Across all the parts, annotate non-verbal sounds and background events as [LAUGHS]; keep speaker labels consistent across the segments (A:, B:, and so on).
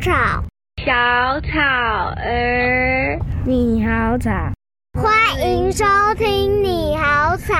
A: 草，
B: 小草儿，
A: 你好草，欢迎收听你好草。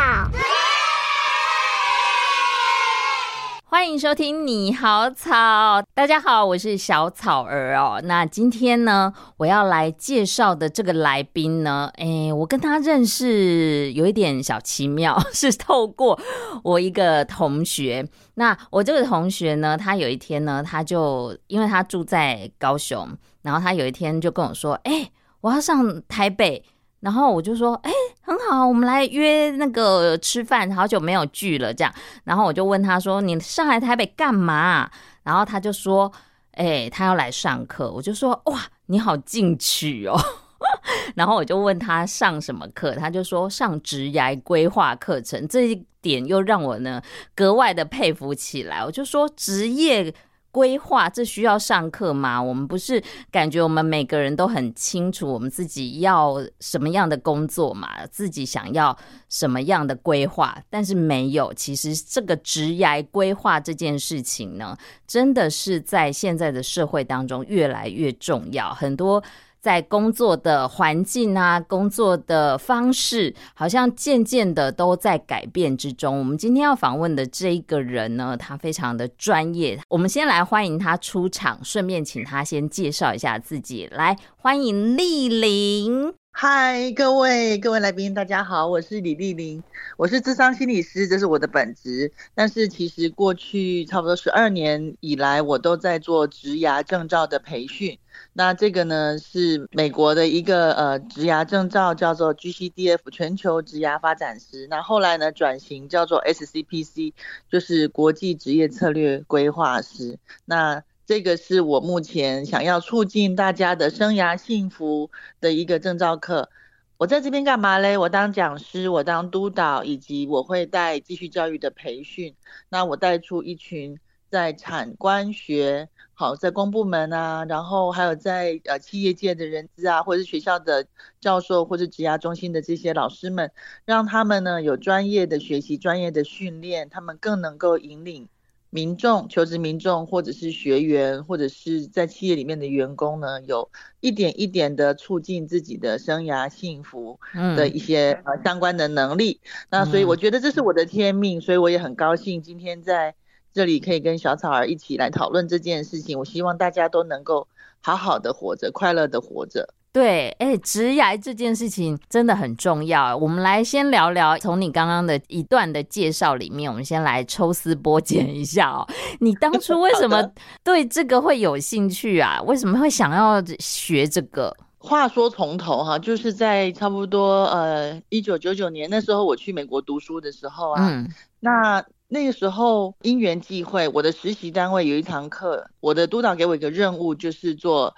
C: 欢迎收听你好草，大家好，我是小草儿哦。那今天呢，我要来介绍的这个来宾呢，诶，我跟他认识有一点小奇妙，[LAUGHS] 是透过我一个同学。那我这个同学呢，他有一天呢，他就因为他住在高雄，然后他有一天就跟我说，诶，我要上台北。然后我就说，哎，很好，我们来约那个吃饭，好久没有聚了，这样。然后我就问他说，你上来台北干嘛？然后他就说，哎，他要来上课。我就说，哇，你好进取哦。[LAUGHS] 然后我就问他上什么课，他就说上职涯规划课程。这一点又让我呢格外的佩服起来。我就说职业。规划这需要上课吗？我们不是感觉我们每个人都很清楚我们自己要什么样的工作嘛，自己想要什么样的规划，但是没有。其实这个职业规划这件事情呢，真的是在现在的社会当中越来越重要，很多。在工作的环境啊，工作的方式，好像渐渐的都在改变之中。我们今天要访问的这一个人呢，他非常的专业。我们先来欢迎他出场，顺便请他先介绍一下自己。来，欢迎丽玲。
D: 嗨，各位各位来宾，大家好，我是李丽玲，我是智商心理师，这是我的本职。但是其实过去差不多十二年以来，我都在做职涯证照的培训。那这个呢是美国的一个呃职涯证照，叫做 GCDF 全球职涯发展师。那后来呢转型叫做 SCPC，就是国际职业策略规划师。那这个是我目前想要促进大家的生涯幸福的一个证照课。我在这边干嘛嘞？我当讲师，我当督导，以及我会带继续教育的培训。那我带出一群在产官学。好，在公部门啊，然后还有在呃企业界的人资啊，或者是学校的教授，或者职涯中心的这些老师们，让他们呢有专业的学习、专业的训练，他们更能够引领民众、求职民众，或者是学员，或者是在企业里面的员工呢，有一点一点的促进自己的生涯幸福的一些呃相关的能力。那所以我觉得这是我的天命，所以我也很高兴今天在。这里可以跟小草儿一起来讨论这件事情。我希望大家都能够好好的活着，快乐的活着。
C: 对，哎，职涯这件事情真的很重要。我们来先聊聊，从你刚刚的一段的介绍里面，我们先来抽丝剥茧一下哦。你当初为 [LAUGHS] 什么对这个会有兴趣啊？为什么会想要学这个？
D: 话说从头哈，就是在差不多呃一九九九年那时候，我去美国读书的时候啊，嗯，那。那个时候因缘际会，我的实习单位有一堂课，我的督导给我一个任务，就是做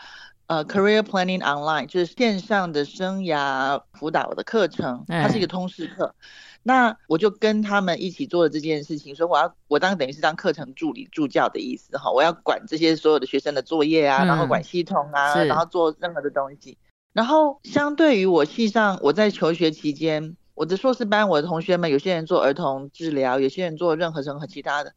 D: 呃 career planning online，就是线上的生涯辅导的课程，它是一个通识课。那我就跟他们一起做了这件事情，所以我要我当等于是当课程助理助教的意思哈，我要管这些所有的学生的作业啊，然后管系统啊，然后做任何的东西。然后相对于我系上，我在求学期间。我的硕士班，我的同学们，有些人做儿童治疗，有些人做任何任何其他的。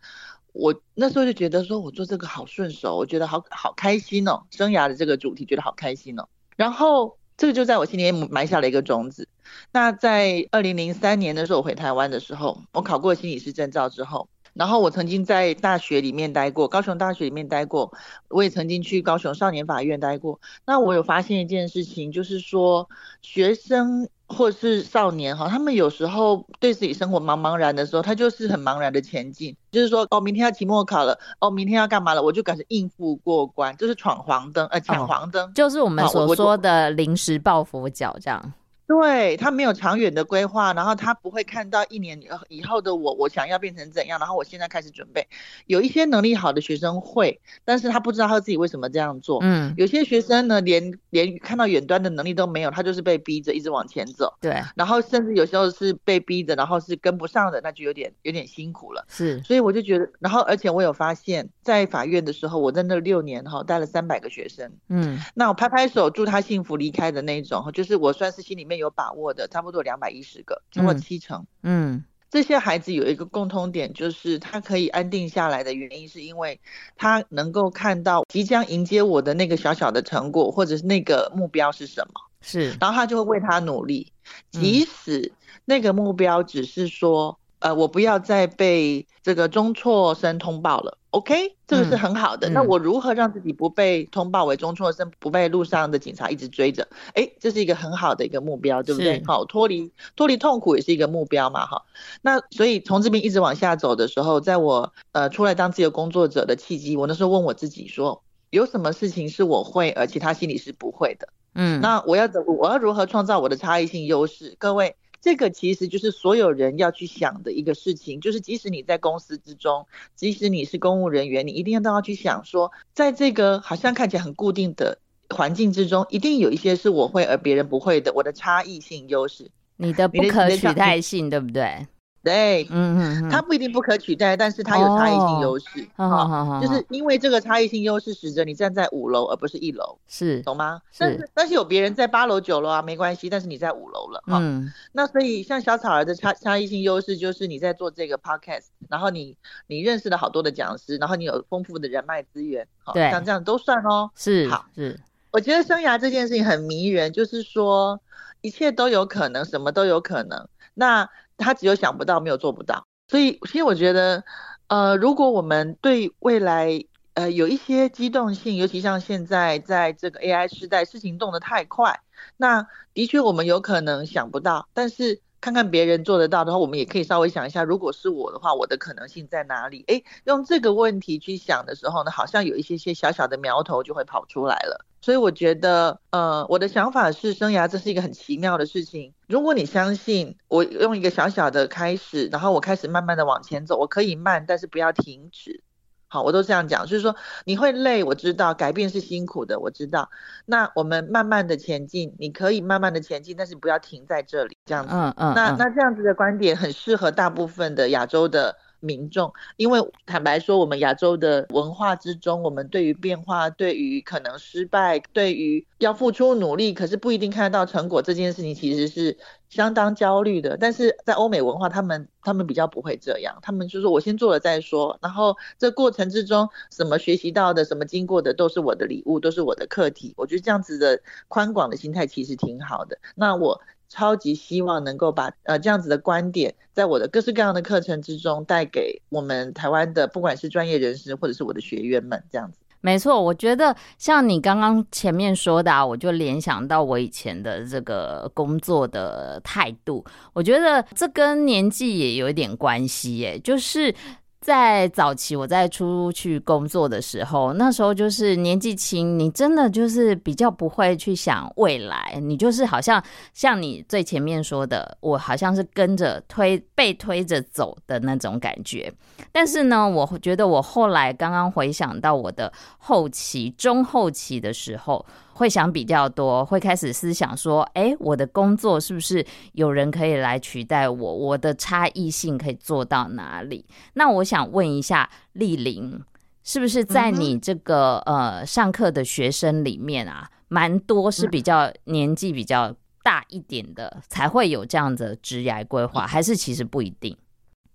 D: 我那时候就觉得说，我做这个好顺手，我觉得好好开心哦，生涯的这个主题觉得好开心哦。然后这个就在我心里埋下了一个种子。那在二零零三年的时候，我回台湾的时候，我考过心理师证照之后，然后我曾经在大学里面待过，高雄大学里面待过，我也曾经去高雄少年法院待过。那我有发现一件事情，就是说学生。或是少年哈，他们有时候对自己生活茫茫然的时候，他就是很茫然的前进，就是说哦，明天要期末考了，哦，明天要干嘛了，我就赶着应付过关，就是闯黄灯，呃，抢黄灯，
C: 就是我们所说的临时抱佛脚这样。
D: 对，他没有长远的规划，然后他不会看到一年以后的我，我想要变成怎样，然后我现在开始准备。有一些能力好的学生会，但是他不知道他自己为什么这样做。嗯，有些学生呢，连连看到远端的能力都没有，他就是被逼着一直往前走。对，然后甚至有时候是被逼着，然后是跟不上的，那就有点有点辛苦了。是，所以我就觉得，然后而且我有发现，在法院的时候，我在那六年哈带了三百个学生。嗯，那我拍拍手祝他幸福离开的那种，就是我算是心里面。有把握的差不多两百一十个，超过七成。嗯，这些孩子有一个共通点，就是他可以安定下来的原因，是因为他能够看到即将迎接我的那个小小的成果，或者是那个目标是什么，
C: 是，
D: 然后他就会为他努力，即使那个目标只是说。呃，我不要再被这个中辍生通报了，OK，这个是很好的。嗯、那我如何让自己不被通报为中辍生，不被路上的警察一直追着？哎，这是一个很好的一个目标，对不对？好，脱离脱离痛苦也是一个目标嘛，哈。那所以从这边一直往下走的时候，在我呃出来当自由工作者的契机，我那时候问我自己说，有什么事情是我会，而其他心理是不会的？嗯，那我要怎我要如何创造我的差异性优势？各位。这个其实就是所有人要去想的一个事情，就是即使你在公司之中，即使你是公务人员，你一定要都要去想说，在这个好像看起来很固定的环境之中，一定有一些是我会而别人不会的，我的差异性优势，
C: 你的不可取代性，对不对？
D: 对，嗯嗯，它不一定不可取代，但是它有差异性优势，好好好，就是因为这个差异性优势，使得你站在五楼而不是一楼，
C: 是，
D: 懂吗？但是但是有别人在八楼九楼啊，没关系，但是你在五楼了，嗯，那所以像小草儿的差差异性优势就是你在做这个 podcast，然后你你认识了好多的讲师，然后你有丰富的人脉资源，
C: 对，
D: 像这样都算哦，
C: 是，
D: 好，
C: 是，
D: 我觉得生涯这件事情很迷人，就是说一切都有可能，什么都有可能，那他只有想不到，没有做不到。所以，其实我觉得，呃，如果我们对未来，呃，有一些机动性，尤其像现在在这个 AI 时代，事情动得太快，那的确我们有可能想不到，但是。看看别人做得到的话，我们也可以稍微想一下，如果是我的话，我的可能性在哪里？诶，用这个问题去想的时候呢，好像有一些些小小的苗头就会跑出来了。所以我觉得，呃，我的想法是，生涯这是一个很奇妙的事情。如果你相信我用一个小小的开始，然后我开始慢慢的往前走，我可以慢，但是不要停止。好，我都这样讲，就是说你会累，我知道，改变是辛苦的，我知道。那我们慢慢的前进，你可以慢慢的前进，但是不要停在这里，这样子。嗯嗯。那那这样子的观点很适合大部分的亚洲的民众，因为坦白说，我们亚洲的文化之中，我们对于变化，对于可能失败，对于要付出努力，可是不一定看得到成果这件事情，其实是相当焦虑的。但是在欧美文化，他们他们比较不会这样，他们就说我先做了再说，然后这过程之中，什么学习到的，什么经过的，都是我的礼物，都是我的课题。我觉得这样子的宽广的心态其实挺好的。那我。超级希望能够把呃这样子的观点，在我的各式各样的课程之中带给我们台湾的不管是专业人士或者是我的学员们，这样子。
C: 没错，我觉得像你刚刚前面说的啊，我就联想到我以前的这个工作的态度，我觉得这跟年纪也有一点关系耶，就是。在早期我在出去工作的时候，那时候就是年纪轻，你真的就是比较不会去想未来，你就是好像像你最前面说的，我好像是跟着推被推着走的那种感觉。但是呢，我觉得我后来刚刚回想到我的后期、中后期的时候。会想比较多，会开始思想说：哎，我的工作是不是有人可以来取代我？我的差异性可以做到哪里？那我想问一下丽玲，是不是在你这个呃上课的学生里面啊，蛮多是比较年纪比较大一点的，才会有这样的职业规划，还是其实不一定？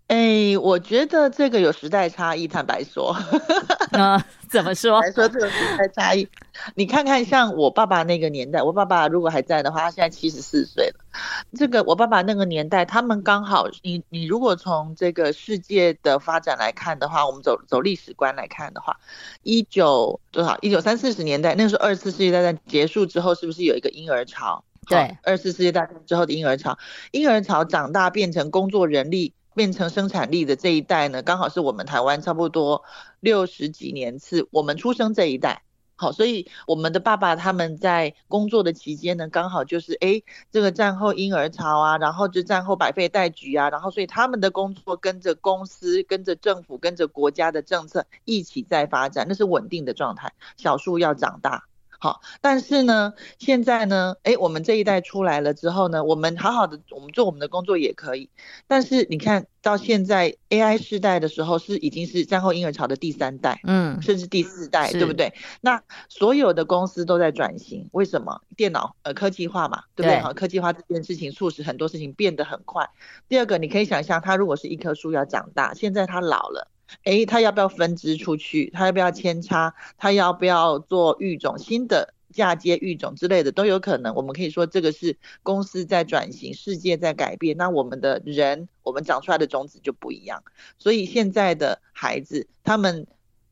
D: 哎，我觉得这个有时代差异。坦白说，[LAUGHS]
C: 嗯，怎么说？
D: 来说这个时代差异，你看看像我爸爸那个年代，我爸爸如果还在的话，他现在七十四岁了。这个我爸爸那个年代，他们刚好，你你如果从这个世界的发展来看的话，我们走走历史观来看的话，一九多少？一九三四十年代，那个时候二次世界大战结束之后，是不是有一个婴儿潮？
C: 对，
D: 二次世界大战之后的婴儿潮，婴儿潮长大变成工作人力。变成生产力的这一代呢，刚好是我们台湾差不多六十几年次，我们出生这一代，好，所以我们的爸爸他们在工作的期间呢，刚好就是哎，这个战后婴儿潮啊，然后就战后百废待举啊，然后所以他们的工作跟着公司、跟着政府、跟着国家的政策一起在发展，那是稳定的状态，小树要长大。好，但是呢，现在呢，哎，我们这一代出来了之后呢，我们好好的，我们做我们的工作也可以。但是你看到现在 AI 世代的时候，是已经是战后婴儿潮的第三代，嗯，甚至第四代，对不对？那所有的公司都在转型，为什么？电脑呃科技化嘛，对不对？好，科技化这件事情促使很多事情变得很快。第二个，你可以想象，它如果是一棵树要长大，现在它老了。哎，他要不要分支出去？他要不要扦插？他要不要做育种？新的嫁接育种之类的都有可能。我们可以说，这个是公司在转型，世界在改变。那我们的人，我们长出来的种子就不一样。所以现在的孩子，他们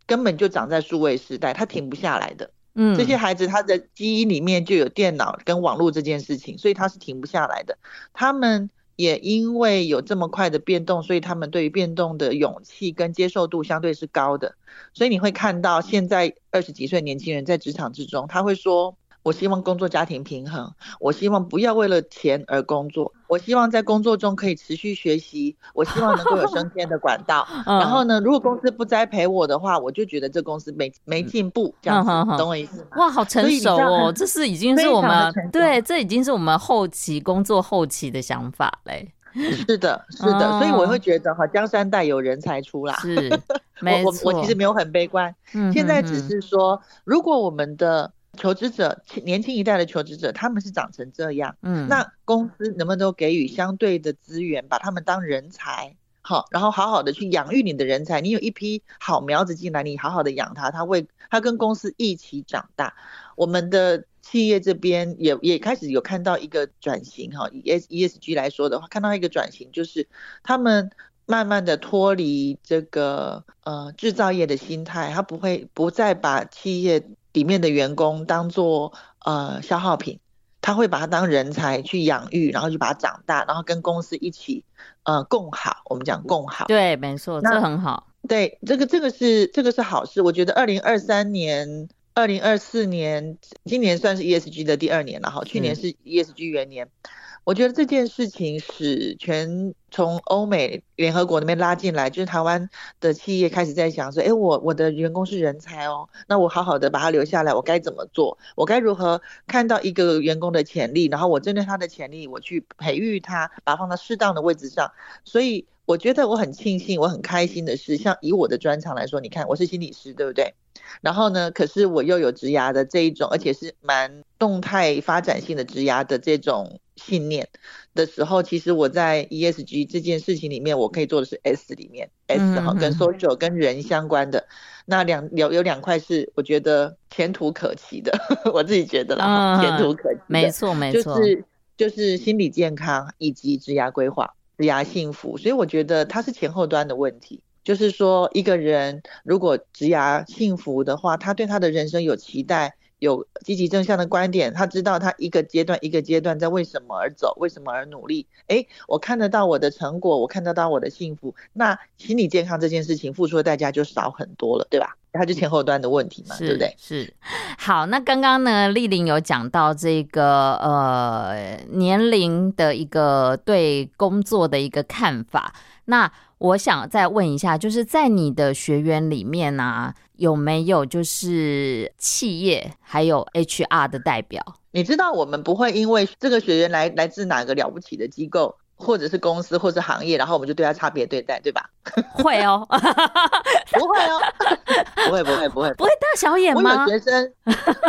D: 根本就长在数位时代，他停不下来的。嗯，这些孩子他的基因里面就有电脑跟网络这件事情，所以他是停不下来的。他们。也因为有这么快的变动，所以他们对于变动的勇气跟接受度相对是高的。所以你会看到现在二十几岁年轻人在职场之中，他会说。我希望工作家庭平衡，我希望不要为了钱而工作，我希望在工作中可以持续学习，我希望能够有升迁的管道。[LAUGHS] 然后呢，如果公司不栽培我的话，我就觉得这公司没没进步，这样子，懂我意思吗？
C: 哇，好成熟哦，这是已经是我们对，这已经是我们后期工作后期的想法嘞。
D: 是的，是的，所以我会觉得哈，江山代有人才出啦。[LAUGHS]
C: 是，没错。
D: 我我其实没有很悲观，现在只是说，如果我们的。求职者，年轻一代的求职者，他们是长成这样，嗯，那公司能不能给予相对的资源，把他们当人才，好，然后好好的去养育你的人才。你有一批好苗子进来，你好好的养他，他会，他跟公司一起长大。我们的企业这边也也开始有看到一个转型，哈，以 S E S G 来说的话，看到一个转型，就是他们慢慢的脱离这个呃制造业的心态，他不会不再把企业。里面的员工当做呃消耗品，他会把他当人才去养育，然后就把他长大，然后跟公司一起呃共好。我们讲共好，
C: 对，没错，这很好。
D: 对，这个这个是这个是好事。我觉得二零二三年、二零二四年，今年算是 ESG 的第二年了哈，去年是 ESG 元年。嗯我觉得这件事情使全从欧美联合国那边拉进来，就是台湾的企业开始在想说，哎，我我的员工是人才哦，那我好好的把他留下来，我该怎么做？我该如何看到一个员工的潜力，然后我针对他的潜力，我去培育他，把他放到适当的位置上。所以我觉得我很庆幸，我很开心的是，像以我的专长来说，你看我是心理师，对不对？然后呢，可是我又有职涯的这一种，而且是蛮动态发展性的职涯的这种。信念的时候，其实我在 ESG 这件事情里面，我可以做的是 S 里面 S 哈，跟 social 跟人相关的那两有有两块是我觉得前途可期的，[LAUGHS] 我自己觉得啦，前途可期，
C: 没错没错，
D: 就是就是心理健康以及职涯规划、职涯幸福，所以我觉得它是前后端的问题，就是说一个人如果职涯幸福的话，他对他的人生有期待。有积极正向的观点，他知道他一个阶段一个阶段在为什么而走，为什么而努力。诶，我看得到我的成果，我看得到我的幸福，那心理健康这件事情付出的代价就少很多了，对吧？它就前后端的问题嘛，对不对？
C: 是。好，那刚刚呢，丽玲有讲到这个呃年龄的一个对工作的一个看法，那我想再问一下，就是在你的学员里面呢、啊？有没有就是企业还有 HR 的代表？
D: 你知道我们不会因为这个学员来来自哪个了不起的机构，或者是公司，或者是行业，然后我们就对他差别对待，对吧？
C: 会哦，[LAUGHS]
D: 不会哦，[LAUGHS] 不会不会不会，
C: 不会大小眼吗？
D: 我有学生，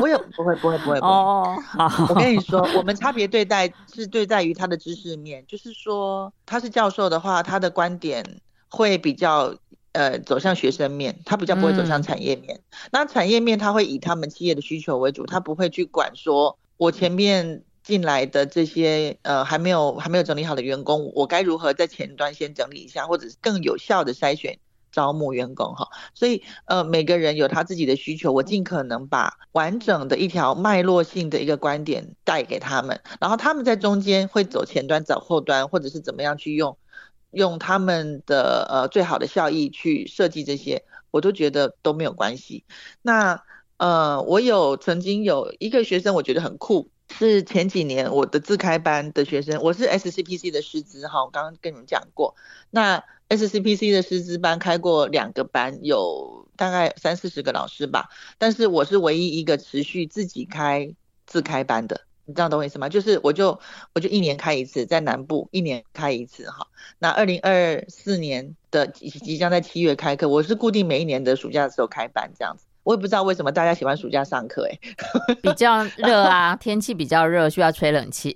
D: 我有不会不会不会哦。好，我跟你说，我们差别对待是对待于他的知识面，就是说他是教授的话，他的观点会比较。呃，走向学生面，他比较不会走向产业面。嗯、那产业面他会以他们企业的需求为主，他不会去管说，我前面进来的这些呃还没有还没有整理好的员工，我该如何在前端先整理一下，或者是更有效的筛选招募员工哈。所以呃，每个人有他自己的需求，我尽可能把完整的一条脉络性的一个观点带给他们，然后他们在中间会走前端走后端，或者是怎么样去用。用他们的呃最好的效益去设计这些，我都觉得都没有关系。那呃，我有曾经有一个学生，我觉得很酷，是前几年我的自开班的学生，我是 SCPC 的师资哈，我刚刚跟你们讲过。那 SCPC 的师资班开过两个班，有大概三四十个老师吧。但是我是唯一一个持续自己开自开班的，你知道懂我意思吗？就是我就我就一年开一次，在南部一年开一次哈。那二零二四年的即即将在七月开课，我是固定每一年的暑假的时候开班这样子。我也不知道为什么大家喜欢暑假上课，哎，[LAUGHS]
C: 比较热啊，天气比较热，需要吹冷气。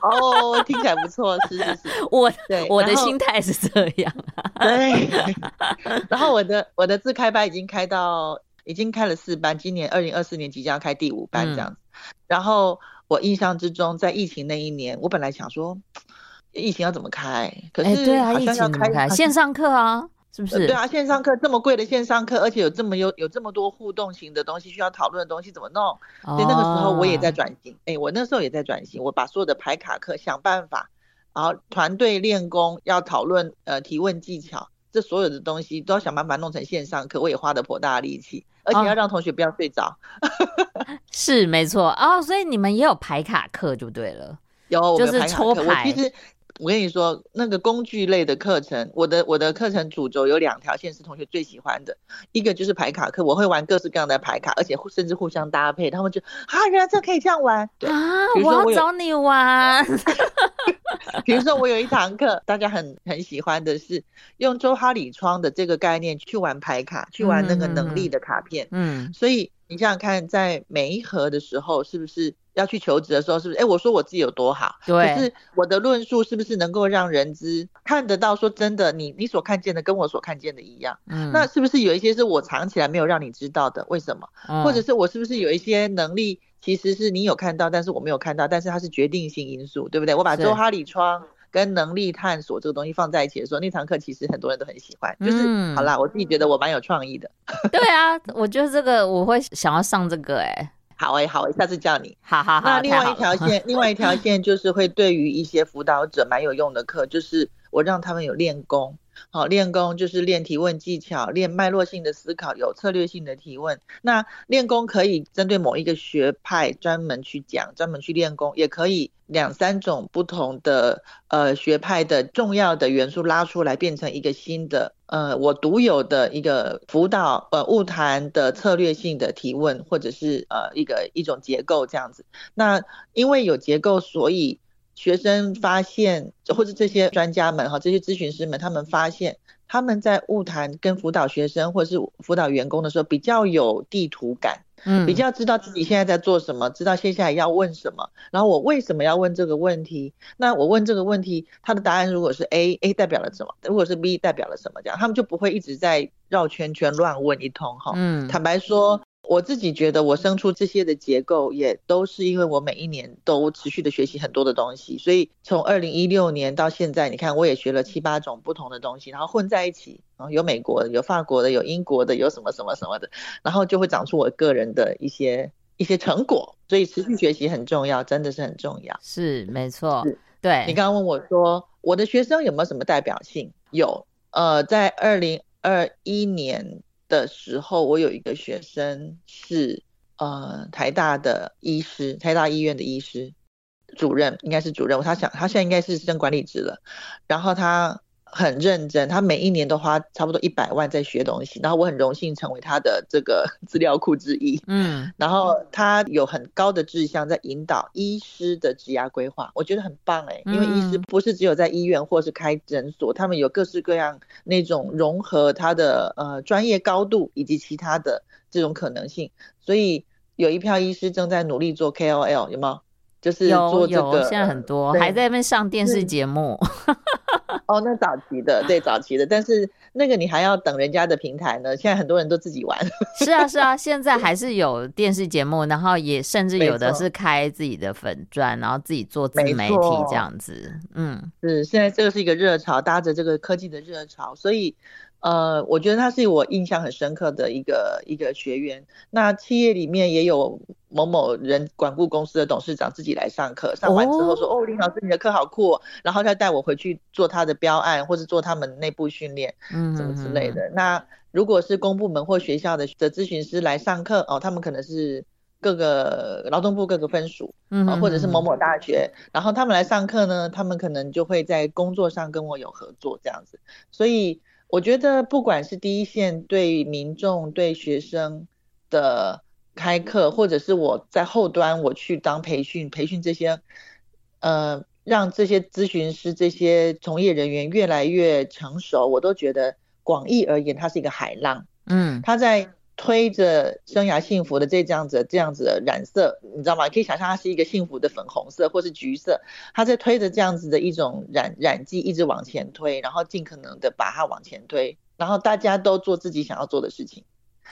D: 哦，听起来不错，是是是，
C: 我对我的心态是这样。
D: 对，[LAUGHS] 然后我的我的自开班已经开到已经开了四班，今年二零二四年即将要开第五班这样子。嗯、然后我印象之中，在疫情那一年，我本来想说疫情要怎么开，可是
C: 对啊，疫情怎么开？线上课啊。是不是？
D: 对啊，线上课这么贵的线上课，而且有这么有有这么多互动型的东西需要讨论的东西怎么弄？哦、所以那个时候我也在转型，哎、欸，我那时候也在转型，我把所有的排卡课想办法，然后团队练功要讨论呃提问技巧，这所有的东西都要想办法弄成线上课，我也花了颇大的力气，而且要让同学不要睡着。[LAUGHS]
C: 哦、是没错哦，所以你们也有排卡课就对了，
D: 有
C: 就是抽牌。
D: 我跟你说，那个工具类的课程，我的我的课程主轴有两条线是同学最喜欢的，一个就是牌卡课，我会玩各式各样的牌卡，而且甚至互相搭配，他们就啊，原来这可以这样玩对
C: 啊！我要找你玩。[LAUGHS]
D: 比如说我有一堂课，大家很很喜欢的是用周哈里窗的这个概念去玩牌卡，去玩那个能力的卡片，嗯，嗯，所以你想想看，在每一盒的时候是不是？要去求职的时候，是不是？哎，我说我自己有多好，对，可是我的论述是不是能够让人知看得到？说真的，你你所看见的跟我所看见的一样，嗯，那是不是有一些是我藏起来没有让你知道的？为什么？嗯，或者是我是不是有一些能力，其实是你有看到，但是我没有看到，但是它是决定性因素，对不对？我把周哈里窗跟能力探索这个东西放在一起的时候，那堂课其实很多人都很喜欢，就是、嗯、好啦，我自己觉得我蛮有创意的。[LAUGHS]
C: 对啊，我觉得这个我会想要上这个哎、欸。
D: 好哎、欸，好、欸，下次叫你。
C: 好好好。
D: 那另外一条线，另外一条线就是会对于一些辅导者蛮有用的课，就是我让他们有练功。好，练功就是练提问技巧，练脉络性的思考，有策略性的提问。那练功可以针对某一个学派专门去讲，专门去练功，也可以两三种不同的呃学派的重要的元素拉出来，变成一个新的呃我独有的一个辅导呃物谈的策略性的提问，或者是呃一个一种结构这样子。那因为有结构，所以。学生发现，或者这些专家们哈，这些咨询师们，他们发现他们在晤谈跟辅导学生或者是辅导员工的时候，比较有地图感，嗯，比较知道自己现在在做什么，知道接下来要问什么，然后我为什么要问这个问题？那我问这个问题，他的答案如果是 A，A 代表了什么？如果是 B 代表了什么？这样他们就不会一直在绕圈圈乱问一通哈。嗯，坦白说。我自己觉得，我生出这些的结构，也都是因为我每一年都持续的学习很多的东西，所以从二零一六年到现在，你看我也学了七八种不同的东西，然后混在一起，然后有美国的，有法国的，有英国的，有什么什么什么的，然后就会长出我个人的一些一些成果。所以持续学习很重要，真的是很重要。
C: 是，没错。对。
D: 你刚刚问我说，我的学生有没有什么代表性？有，呃，在二零二一年。的时候，我有一个学生是呃台大的医师，台大医院的医师主任，应该是主任。他想他现在应该是升管理职了，然后他。很认真，他每一年都花差不多一百万在学东西，然后我很荣幸成为他的这个 [LAUGHS] 资料库之一。嗯，然后他有很高的志向在引导医师的职涯规划，我觉得很棒哎，因为医师不是只有在医院或是开诊所，他们有各式各样那种融合他的呃专业高度以及其他的这种可能性，所以有一票医师正在努力做 KOL，有没有？就是做这个，
C: 现在很多还在那边上电视节目。[LAUGHS]
D: 哦，那早期的，对早期的，但是那个你还要等人家的平台呢。现在很多人都自己玩。
C: 是啊，是啊，[LAUGHS] 现在还是有电视节目，然后也甚至有的是开自己的粉钻，然后自己做自媒体这样子。嗯，
D: 是现在这个是一个热潮，搭着这个科技的热潮，所以。呃，我觉得他是我印象很深刻的一个一个学员。那企业里面也有某某人管顾公司的董事长自己来上课，上完之后说：“哦，林老师，你的课好酷哦。”然后他带我回去做他的标案，或是做他们内部训练，嗯，什么之类的。那如果是公部门或学校的的咨询师来上课，哦，他们可能是各个劳动部各个分署，嗯、呃，或者是某某大学，然后他们来上课呢，他们可能就会在工作上跟我有合作这样子。所以我觉得，不管是第一线对民众、对学生的开课，或者是我在后端我去当培训，培训这些，呃，让这些咨询师、这些从业人员越来越成熟，我都觉得广义而言，它是一个海浪。嗯，它在推着生涯幸福的这这样子这样子的染色，你知道吗？可以想象它是一个幸福的粉红色或是橘色，他在推着这样子的一种染染剂一直往前推，然后尽可能的把它往前推，然后大家都做自己想要做的事情。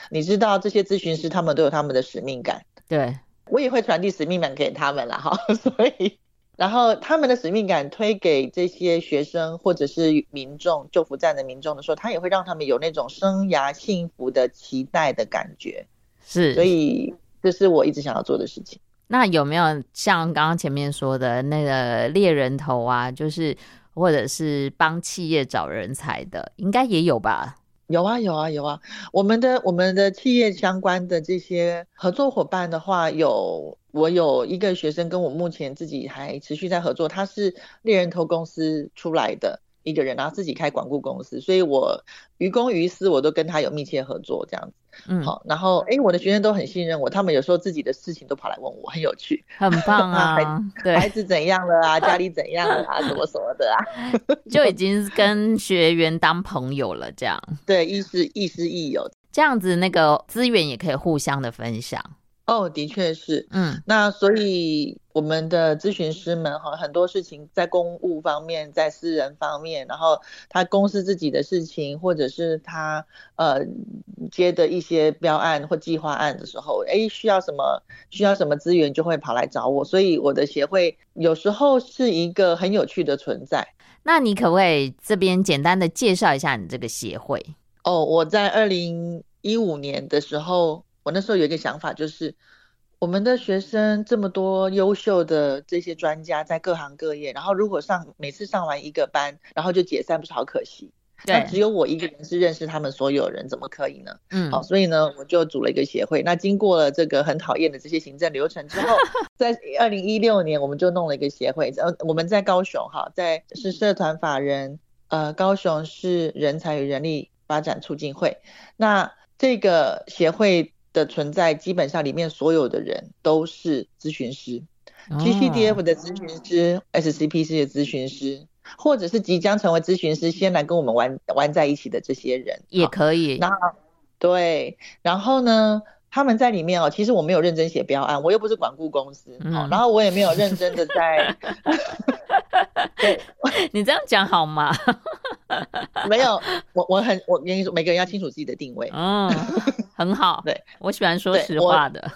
D: 你知道这些咨询师他们都有他们的使命感，
C: 对，
D: 我也会传递使命感给他们了哈，[LAUGHS] 所以。然后他们的使命感推给这些学生或者是民众，救扶站的民众的时候，他也会让他们有那种生涯幸福的期待的感觉。
C: 是，
D: 所以这是我一直想要做的事情。
C: 那有没有像刚刚前面说的那个猎人头啊，就是或者是帮企业找人才的，应该也有吧？
D: 有啊，有啊，有啊。我们的我们的企业相关的这些合作伙伴的话，有我有一个学生跟我目前自己还持续在合作，他是猎人头公司出来的。一个人，然后自己开管顾公司，所以我于公于私我都跟他有密切合作，这样子。嗯，好，然后哎，我的学生都很信任我，他们有时候自己的事情都跑来问我，很有趣，
C: 很棒啊。对，
D: 孩子怎样了啊？家里怎样了啊？什么什么的啊？[LAUGHS] [LAUGHS]
C: 就已经跟学员当朋友了，这样。
D: 对，亦师亦师亦友，
C: 这样子那个资源也可以互相的分享。
D: 哦，的确是，嗯，那所以我们的咨询师们哈，很多事情在公务方面，在私人方面，然后他公司自己的事情，或者是他呃接的一些标案或计划案的时候，哎，需要什么需要什么资源，就会跑来找我。所以我的协会有时候是一个很有趣的存在。
C: 那你可不可以这边简单的介绍一下你这个协会？
D: 哦，我在二零一五年的时候。我那时候有一个想法，就是我们的学生这么多优秀的这些专家在各行各业，然后如果上每次上完一个班，然后就解散，不是好可惜？对，那只有我一个人是认识他们所有人，怎么可以呢？嗯，好，所以呢，我就组了一个协会。那经过了这个很讨厌的这些行政流程之后，[LAUGHS] 在二零一六年，我们就弄了一个协会。呃，我们在高雄，哈，在是社团法人，呃，高雄市人才与人力发展促进会。那这个协会。的存在，基本上里面所有的人都是咨询师、哦、，GCDF 的咨询师，SCPC 的咨询师，或者是即将成为咨询师，先来跟我们玩玩在一起的这些人
C: 也可以。
D: 那对，然后呢，他们在里面哦，其实我没有认真写标案，我又不是管顾公司，嗯、然后我也没有认真的在。[LAUGHS] 对，[LAUGHS]
C: 你这样讲好吗？[LAUGHS]
D: 没有，我我很我跟你说，每个人要清楚自己的定位。
C: 嗯，很好。对，我喜欢说实话的。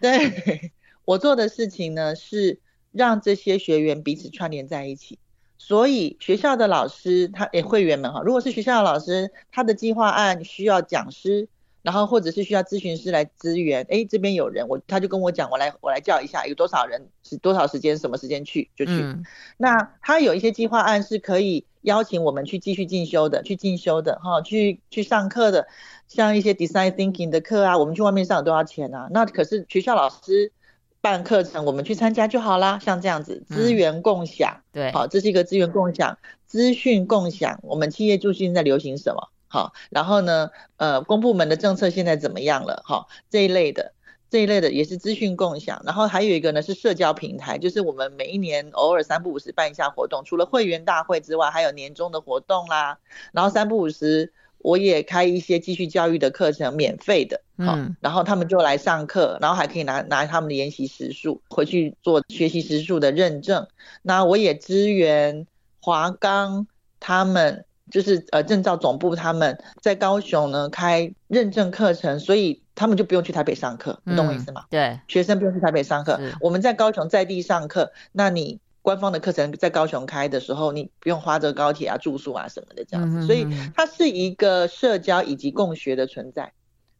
D: 对，对，我做的事情呢，是让这些学员彼此串联在一起。所以学校的老师他，他诶会员们哈，如果是学校的老师，他的计划案需要讲师。然后或者是需要咨询师来支援，哎，这边有人，我他就跟我讲，我来我来叫一下，有多少人是多少时间，什么时间去就去。嗯、那他有一些计划案是可以邀请我们去继续进修的，去进修的哈，去去上课的，像一些 design thinking 的课啊，我们去外面上多少钱啊。那可是学校老师办课程，我们去参加就好啦。像这样子资源共享，
C: 嗯、对，
D: 好，这是一个资源共享，资讯共享。我们企业最近在流行什么？好，然后呢，呃，公部门的政策现在怎么样了？好，这一类的，这一类的也是资讯共享。然后还有一个呢是社交平台，就是我们每一年偶尔三不五时办一下活动，除了会员大会之外，还有年终的活动啦。然后三不五时我也开一些继续教育的课程，免费的，好，嗯，然后他们就来上课，然后还可以拿拿他们的研习时数回去做学习时数的认证。那我也支援华冈他们。就是呃，证照总部他们在高雄呢开认证课程，所以他们就不用去台北上课，你懂我意思吗？
C: 嗯、对，
D: 学生不用去台北上课，我们在高雄在地上课，那你官方的课程在高雄开的时候，你不用花这个高铁啊、住宿啊什么的这样子，嗯、所以它是一个社交以及共学的存在，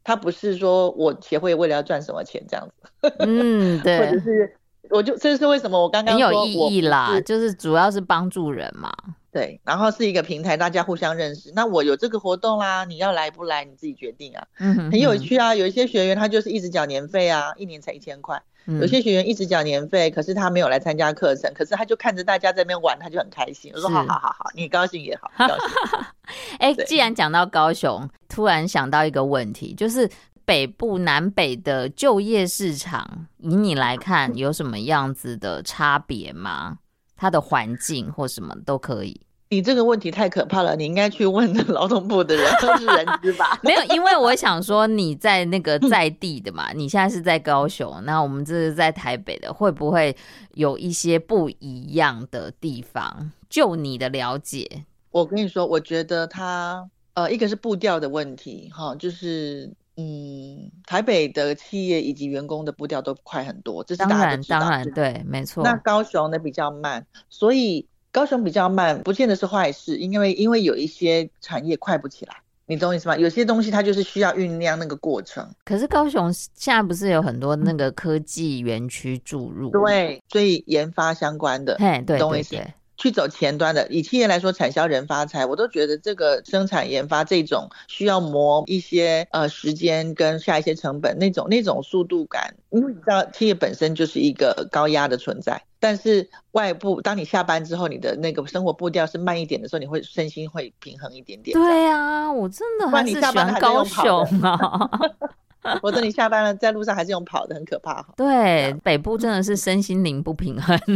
D: 它不是说我协会为了要赚什么钱这样子，
C: 嗯，对，[LAUGHS]
D: 或者是我就这是为什么我刚刚
C: 很有意义啦，就是主要是帮助人嘛。
D: 对，然后是一个平台，大家互相认识。那我有这个活动啦，你要来不来你自己决定啊。嗯哼，很有趣啊，有一些学员他就是一直缴年费啊，一年才一千块。有些学员一直缴年费，可是他没有来参加课程，可是他就看着大家在那边玩，他就很开心。我说好好好好，你高兴也好，[LAUGHS] 高兴。[LAUGHS]
C: 哎，既然讲到高雄，突然想到一个问题，就是北部南北的就业市场，以你来看有什么样子的差别吗？它的环境或什么都可以。
D: 你这个问题太可怕了，你应该去问劳动部的人，都是人资吧？[LAUGHS]
C: 没有，因为我想说你在那个在地的嘛，你现在是在高雄，那我们这是在台北的，会不会有一些不一样的地方？就你的了解，
D: 我跟你说，我觉得他呃，一个是步调的问题，哈，就是嗯，台北的企业以及员工的步调都快很多，这是当然
C: 当然对，没错。
D: 那高雄呢比较慢，所以。高雄比较慢，不见得是坏事，因为因为有一些产业快不起来，你懂我意思吗？有些东西它就是需要酝酿那个过程。
C: 可是高雄现在不是有很多那个科技园区注入？
D: 对，所以研发相关的，
C: 嘿，对，
D: 懂我意思。去走前端的，以企业来说，产销人发财，我都觉得这个生产研发这种需要磨一些呃时间跟下一些成本那种那种速度感，因为你知道企业本身就是一个高压的存在，但是外部当你下班之后，你的那个生活步调是慢一点的时候，你会身心会平衡一点点。
C: 对啊，我真的还是喜欢高雄啊。[LAUGHS] [LAUGHS]
D: 我等你下班了，在路上还是用跑的，很可怕。
C: 对，北部真的是身心灵不平衡。[LAUGHS]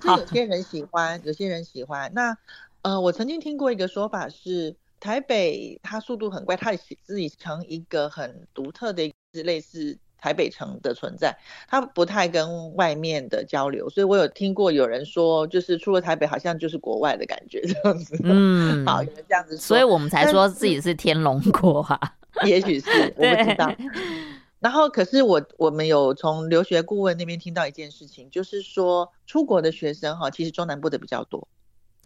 D: 可是有些人喜欢，有些人喜欢。那呃，我曾经听过一个说法是，台北它速度很快，它自己成一个很独特的，类似台北城的存在，它不太跟外面的交流。所以我有听过有人说，就是出了台北，好像就是国外的感觉这样子。嗯，[LAUGHS] 好，有人这样子说，
C: 所以我们才说自己是天龙国啊。
D: 也许是，[LAUGHS] 我不知道。然后，可是我我们有从留学顾问那边听到一件事情，就是说出国的学生哈，其实中南部的比较多。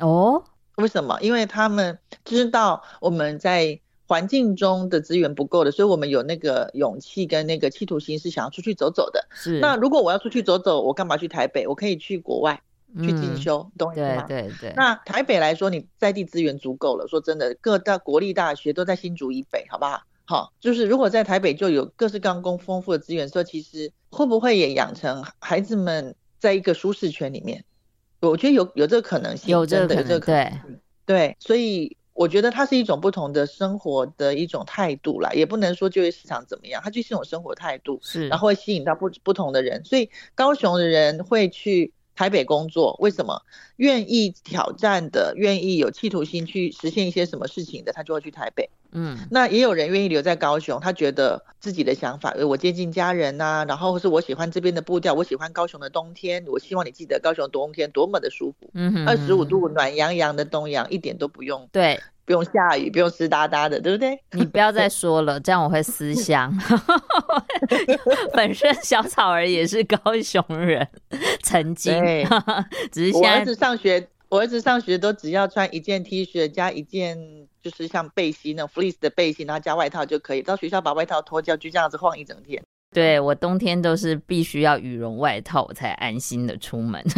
D: 哦，为什么？因为他们知道我们在环境中的资源不够的，所以我们有那个勇气跟那个企图心，是想要出去走走的。是。那如果我要出去走走，我干嘛去台北？我可以去国外去进修，懂我意思吗？
C: 对对对。
D: 那台北来说，你在地资源足够了。说真的，各大国立大学都在新竹以北，好不好？好，就是如果在台北就有各式各样丰富的资源，说其实会不会也养成孩子们在一个舒适圈里面？我觉得有有这个可能性，
C: 有这个可能，
D: 这个可能对对，所以我觉得它是一种不同的生活的一种态度啦，也不能说就业市场怎么样，它就是一种生活态度，是，然后会吸引到不不同的人，所以高雄的人会去台北工作，为什么？愿意挑战的，愿意有企图心去实现一些什么事情的，他就会去台北。嗯，那也有人愿意留在高雄，他觉得自己的想法，我接近家人呐、啊，然后是我喜欢这边的步调，我喜欢高雄的冬天，我希望你记得高雄冬天多么的舒服。嗯哼，二十五度暖洋洋的东阳，一点都不用。对。不用下雨，不用湿哒哒的，对不对？
C: 你不要再说了，这样我会思乡。[LAUGHS] 本身小草儿也是高雄人，[LAUGHS] 曾经，对 [LAUGHS] 只是现在。
D: 我儿子上学，我儿子上学都只要穿一件 T 恤加一件，就是像背心那种 fleece 的背心，然后加外套就可以。到学校把外套脱掉，就这样子晃一整天。
C: 对，我冬天都是必须要羽绒外套，我才安心的出门。[LAUGHS]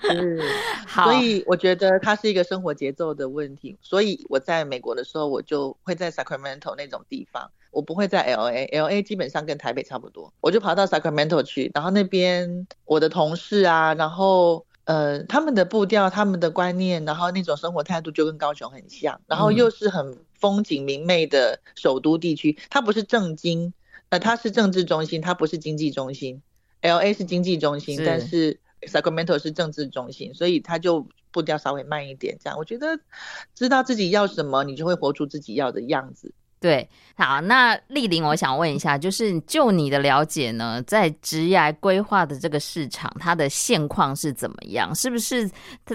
D: 是，所以我觉得它是一个生活节奏的问题。所以我在美国的时候，我就会在 Sacramento 那种地方，我不会在 LA。LA 基本上跟台北差不多，我就跑到 Sacramento 去。然后那边我的同事啊，然后呃，他们的步调、他们的观念，然后那种生活态度就跟高雄很像。然后又是很风景明媚的首都地区，它不是政经，呃，它是政治中心，它不是经济中心。LA 是经济中心，是但是。Sacramento 是政治中心，所以它就步调稍微慢一点。这样，我觉得知道自己要什么，你就会活出自己要的样子。
C: 对，好，那丽玲，我想问一下，就是就你的了解呢，在职业规划的这个市场，它的现况是怎么样？是不是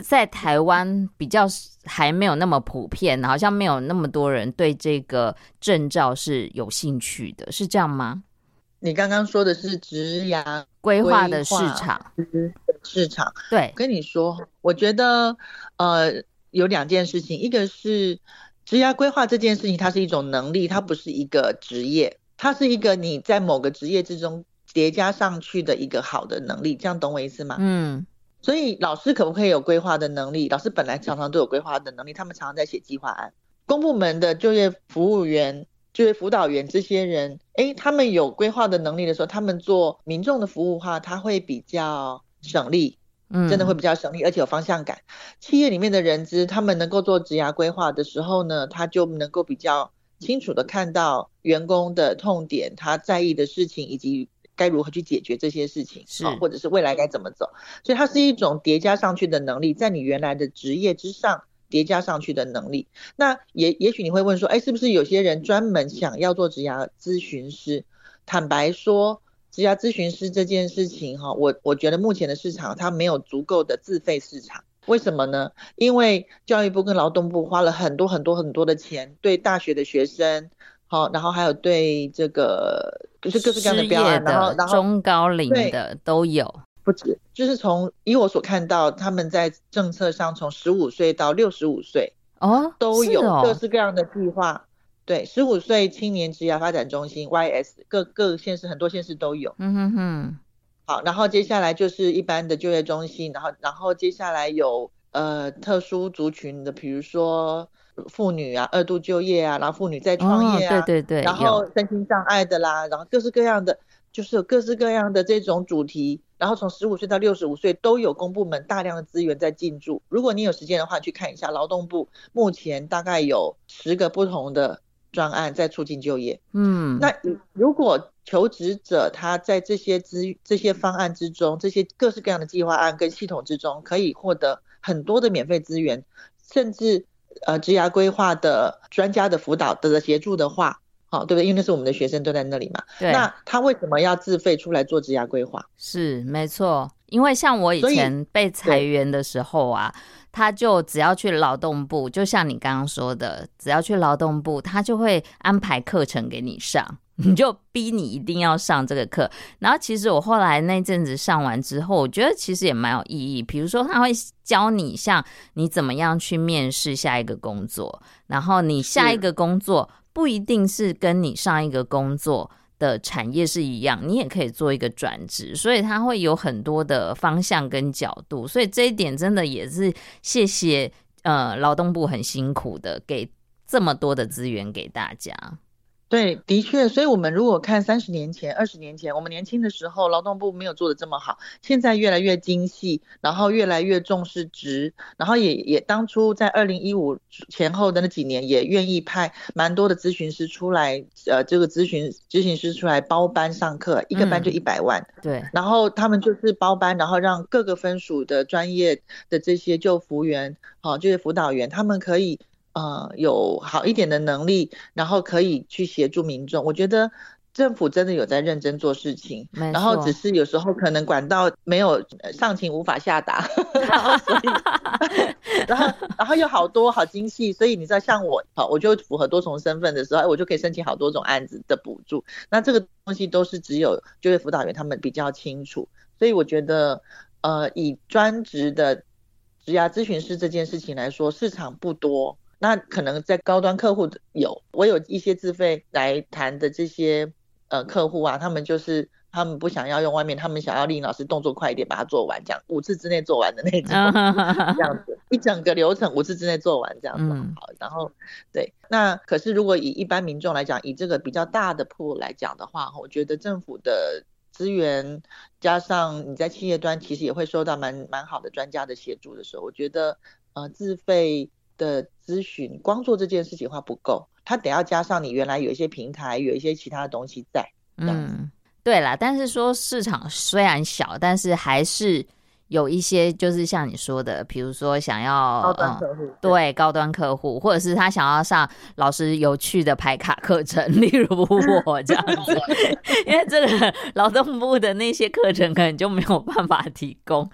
C: 在台湾比较还没有那么普遍，好像没有那么多人对这个证照是有兴趣的，是这样吗？
D: 你刚刚说的是职涯
C: 规划的市场，
D: 市场。
C: 对，
D: 跟你说，我觉得呃有两件事情，一个是职业规划这件事情，它是一种能力，它不是一个职业，它是一个你在某个职业之中叠加上去的一个好的能力，这样懂我意思吗？
C: 嗯，
D: 所以老师可不可以有规划的能力？老师本来常常都有规划的能力，他们常常在写计划案。公部门的就业服务员、就业辅导员这些人，诶，他们有规划的能力的时候，他们做民众的服务的话，他会比较省力，嗯，真的会比较省力，而且有方向感。企业里面的人资，他们能够做职涯规划的时候呢，他就能够比较清楚的看到员工的痛点，他在意的事情，以及该如何去解决这些事情，是，或者是未来该怎么走。所以它是一种叠加上去的能力，在你原来的职业之上。叠加上去的能力，那也也许你会问说，哎，是不是有些人专门想要做职涯咨询师？坦白说，职涯咨询师这件事情哈，我我觉得目前的市场它没有足够的自费市场，为什么呢？因为教育部跟劳动部花了很多很多很多的钱，对大学的学生，好，然后还有对这个就是各式各样的标案，然后然后
C: 中高龄的都有。
D: 不止，就是从以我所看到，他们在政策上从十五岁到六十五岁
C: 哦，
D: 都有各式各样的计划。哦、对，十五岁青年职涯发展中心 YS 各各县市很多县市都有。
C: 嗯哼哼。
D: 好，然后接下来就是一般的就业中心，然后然后接下来有呃特殊族群的，比如说妇女啊，二度就业啊，然后妇女再创业啊，
C: 哦、对对对，
D: 然后身心障碍的啦，然后各式各样的。就是有各式各样的这种主题，然后从十五岁到六十五岁都有公部门大量的资源在进驻。如果你有时间的话，去看一下劳动部目前大概有十个不同的专案在促进就业。
C: 嗯，
D: 那如果求职者他在这些资这些方案之中，这些各式各样的计划案跟系统之中，可以获得很多的免费资源，甚至呃职涯规划的专家的辅导的协助的话。好，对不对？因为那是我们的学生都在那里嘛。
C: 对。
D: 那他为什么要自费出来做职涯规划？
C: 是没错，因为像我以前被裁员的时候啊，他就只要去劳动部，就像你刚刚说的，只要去劳动部，他就会安排课程给你上，[LAUGHS] 你就逼你一定要上这个课。然后其实我后来那阵子上完之后，我觉得其实也蛮有意义。比如说他会教你像你怎么样去面试下一个工作，然后你下一个工作。不一定是跟你上一个工作的产业是一样，你也可以做一个转职，所以它会有很多的方向跟角度，所以这一点真的也是谢谢呃劳动部很辛苦的给这么多的资源给大家。
D: 对，的确，所以我们如果看三十年前、二十年前，我们年轻的时候，劳动部没有做的这么好。现在越来越精细，然后越来越重视职，然后也也当初在二零一五前后的那几年，也愿意派蛮多的咨询师出来，呃，这个咨询咨询师出来包班上课，一个班就一百万。
C: 嗯，对，
D: 然后他们就是包班，然后让各个分属的专业的这些就服员，好，这些辅导员，他们可以。呃，有好一点的能力，然后可以去协助民众。我觉得政府真的有在认真做事情，然后只是有时候可能管道没有上情无法下达，[LAUGHS] 然后所以，然后然后又好多好精细，所以你知道像我，好我就符合多重身份的时候，我就可以申请好多种案子的补助。那这个东西都是只有就业辅导员他们比较清楚，所以我觉得呃，以专职的职涯咨询师这件事情来说，市场不多。那可能在高端客户有，我有一些自费来谈的这些呃客户啊，他们就是他们不想要用外面，他们想要丽颖老师动作快一点把它做完，这样五次之内做完的那种，[LAUGHS] 这样子一整个流程五次之内做完这样子好。然后对，那可是如果以一般民众来讲，以这个比较大的铺来讲的话，我觉得政府的资源加上你在企业端其实也会收到蛮蛮好的专家的协助的时候，我觉得呃自费。的咨询光做这件事情的话不够，他得要加上你原来有一些平台，有一些其他的东西在。
C: 嗯，对啦，但是说市场虽然小，但是还是。有一些就是像你说的，比如说想要
D: 高端客户、嗯，
C: 对高端客户，或者是他想要上老师有趣的排卡课程，[LAUGHS] 例如我这样子，[LAUGHS] 因为这个劳动部的那些课程可能就没有办法提供。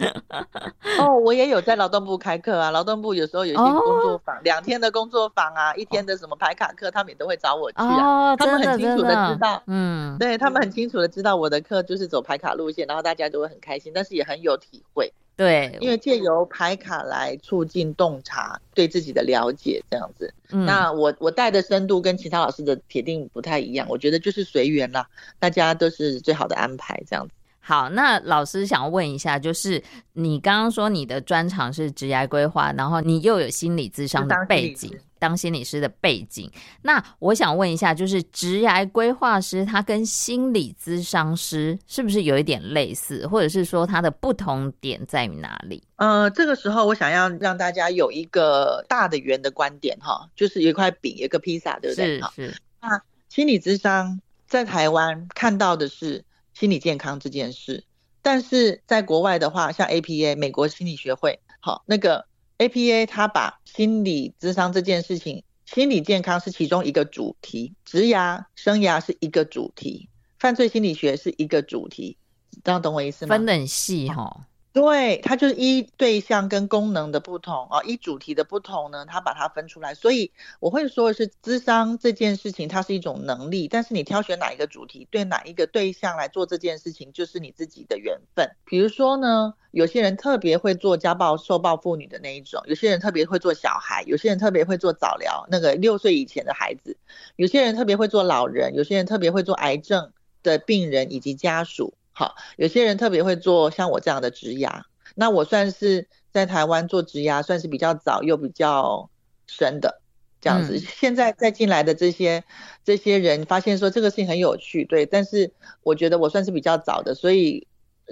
D: 哦，我也有在劳动部开课啊，劳动部有时候有一些工作坊，两、哦、天的工作坊啊，一天的什么排卡课，他们也都会找我去啊。哦、他们很清楚的知道，嗯，对他们很清楚的知道我的课就是走排卡路线，然后大家都会很开心，但是也很有体会。
C: 对，
D: 因为借由牌卡来促进洞察对自己的了解，这样子。嗯、那我我带的深度跟其他老师的铁定不太一样，我觉得就是随缘啦，大家都是最好的安排，这样子。
C: 好，那老师想问一下，就是你刚刚说你的专长是职涯规划，然后你又有心理咨商的背景，当心理师的背景。那我想问一下，就是职涯规划师他跟心理咨商师是不是有一点类似，或者是说他的不同点在于哪里？
D: 呃，这个时候我想要让大家有一个大的圆的观点哈，就是有一块饼，一个披萨，对不对？
C: 是是。
D: 那心理咨商在台湾看到的是。心理健康这件事，但是在国外的话，像 APA 美国心理学会，好，那个 APA 他把心理智商这件事情，心理健康是其中一个主题，职涯生涯是一个主题，犯罪心理学是一个主题，这样懂我意思吗？
C: 分得很细哈。
D: 对，它就是依对象跟功能的不同啊，依主题的不同呢，它把它分出来。所以我会说的是，咨商这件事情它是一种能力，但是你挑选哪一个主题，对哪一个对象来做这件事情，就是你自己的缘分。比如说呢，有些人特别会做家暴受暴妇女的那一种，有些人特别会做小孩，有些人特别会做早疗，那个六岁以前的孩子，有些人特别会做老人，有些人特别会做癌症的病人以及家属。好，有些人特别会做像我这样的植牙，那我算是在台湾做植牙，算是比较早又比较深的这样子。嗯、现在再进来的这些这些人，发现说这个事情很有趣，对，但是我觉得我算是比较早的，所以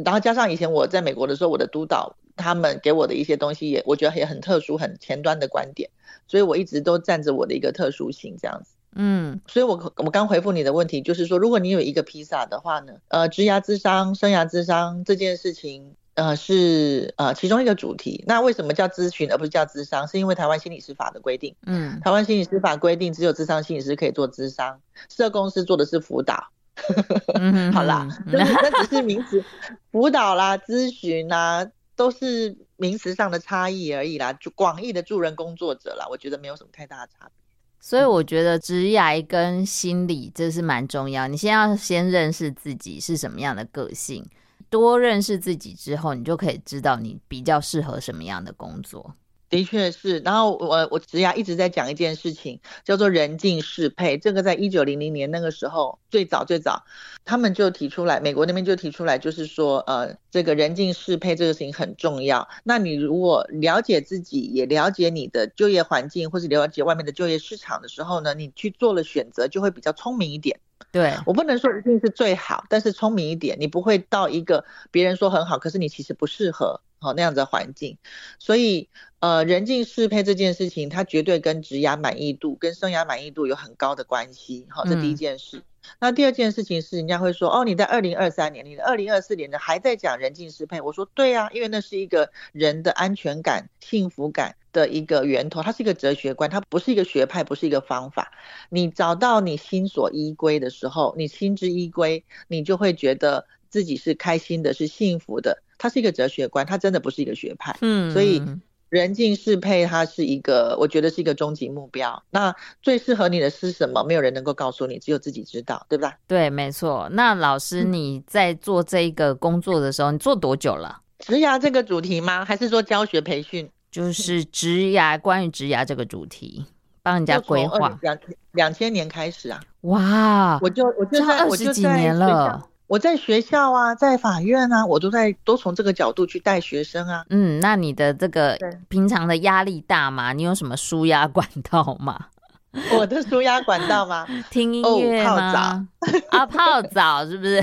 D: 然后加上以前我在美国的时候，我的督导他们给我的一些东西也，我觉得也很特殊，很前端的观点，所以我一直都站着我的一个特殊性这样子。嗯，所以我我刚回复你的问题，就是说，如果你有一个披萨的话呢，呃，职涯咨商、生涯咨商这件事情，呃，是呃其中一个主题。那为什么叫咨询而不是叫咨商？是因为台湾心理师法的规定。嗯，台湾心理师法规定，只有咨商心理师可以做咨商，社工师做的是辅导。[LAUGHS] 嗯，好啦，那那只是名词，辅导啦、咨询啦，都是名词上的差异而已啦。就广义的助人工作者啦，我觉得没有什么太大的差别。
C: 所以我觉得职业跟心理这是蛮重要。你先要先认识自己是什么样的个性，多认识自己之后，你就可以知道你比较适合什么样的工作。
D: 的确是，然后我我职涯一直在讲一件事情，叫做人境适配。这个在一九零零年那个时候，最早最早，他们就提出来，美国那边就提出来，就是说，呃，这个人境适配这个事情很重要。那你如果了解自己，也了解你的就业环境，或是了解外面的就业市场的时候呢，你去做了选择，就会比较聪明一点。
C: 对，
D: 我不能说一定是最好，但是聪明一点，你不会到一个别人说很好，可是你其实不适合。好，那样子的环境，所以呃，人境适配这件事情，它绝对跟职涯满意度、跟生涯满意度有很高的关系。好，这第一件事。嗯、那第二件事情是，人家会说，哦，你在二零二三年，你的二零二四年的还在讲人境适配。我说对啊，因为那是一个人的安全感、幸福感的一个源头，它是一个哲学观，它不是一个学派，不是一个方法。你找到你心所依归的时候，你心之依归，你就会觉得自己是开心的，是幸福的。它是一个哲学观，它真的不是一个学派。嗯，所以人尽适配，它是一个，我觉得是一个终极目标。那最适合你的是什么？没有人能够告诉你，只有自己知道，对吧对？
C: 对，没错。那老师，你在做这一个工作的时候，嗯、你做多久了？
D: 职涯这个主题吗？还是说教学培训？[LAUGHS]
C: 就是职涯，关于职涯这个主题，帮人家规划。
D: 两两千年开始啊！
C: 哇，
D: 我就我就在
C: 二十几年了。
D: 我在学校啊，在法院啊，我都在都从这个角度去带学生啊。
C: 嗯，那你的这个平常的压力大吗？你有什么舒压管道吗？[LAUGHS]
D: 我的舒压管道吗？
C: 听音乐吗？哦，泡澡啊，泡澡是不是？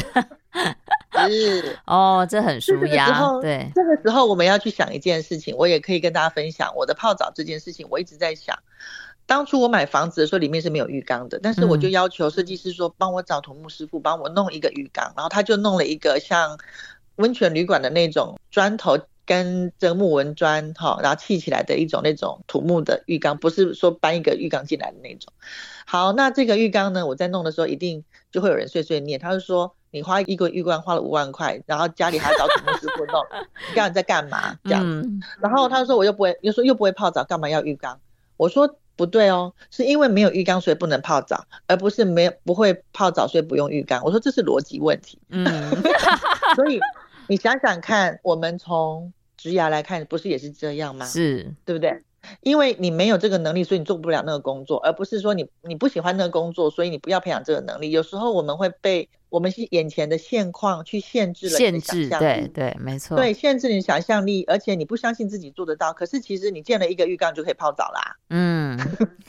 C: 是 [LAUGHS] 哦，这很舒压。对，
D: 这个时候我们要去想一件事情，我也可以跟大家分享我的泡澡这件事情。我一直在想。当初我买房子的时候，里面是没有浴缸的，但是我就要求设计师说，帮我找土木师傅帮我弄一个浴缸，然后他就弄了一个像温泉旅馆的那种砖头跟这个木纹砖哈，然后砌起来的一种那种土木的浴缸，不是说搬一个浴缸进来的那种。好，那这个浴缸呢，我在弄的时候一定就会有人碎碎念，他就说你花一个浴缸花了五万块，然后家里还要找土木师傅弄，你刚才在干嘛？这样，然后他就说我又不会，又说又不会泡澡，干嘛要浴缸？我说。不对哦，是因为没有浴缸所以不能泡澡，而不是没有不会泡澡所以不用浴缸。我说这是逻辑问题。嗯，[LAUGHS] 所以你想想看，我们从职涯来看，不是也是这样吗？
C: 是，
D: 对不对？因为你没有这个能力，所以你做不了那个工作，而不是说你你不喜欢那个工作，所以你不要培养这个能力。有时候我们会被我们眼前的现况去限制了你的想象力，
C: 限制，对对，没错，
D: 对，限制你想象力，而且你不相信自己做得到。可是其实你建了一个浴缸就可以泡澡啦。嗯，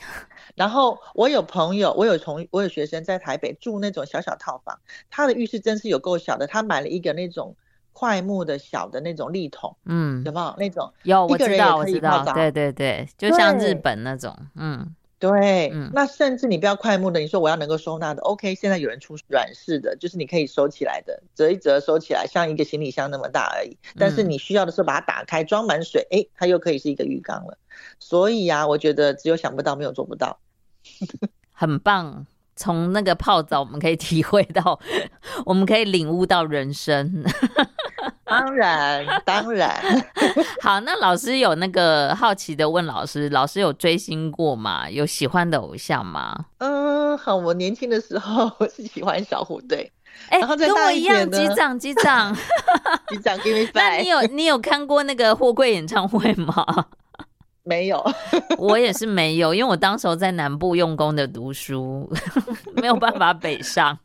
D: [LAUGHS] 然后我有朋友，我有同我有学生在台北住那种小小套房，他的浴室真是有够小的，他买了一个那种。桧木的小的那种立桶，嗯，有没有那种？
C: 有，我知道，我知道，对对对，就像日本那种，嗯，
D: 对，嗯，那甚至你不要快木的，你说我要能够收纳的，OK，现在有人出软式的，就是你可以收起来的，折一折收起来，像一个行李箱那么大而已。但是你需要的时候把它打开，装满水，哎，它又可以是一个浴缸了。所以啊，我觉得只有想不到，没有做不到，[LAUGHS]
C: 很棒。从那个泡澡，我们可以体会到，[LAUGHS] 我们可以领悟到人生。
D: 当然，[LAUGHS] 当然。[LAUGHS] [LAUGHS]
C: 好，那老师有那个好奇的问老师，老师有追星过吗？有喜欢的偶像吗？
D: 嗯，好，我年轻的时候我是喜欢小虎队，
C: 哎、欸，跟我一样，机长，机长，
D: 机长，Give me five。
C: 那你有你有看过那个货柜演唱会吗？
D: 没有，
C: 我也是没有，因为我当时候在南部用功的读书，没有办法北上。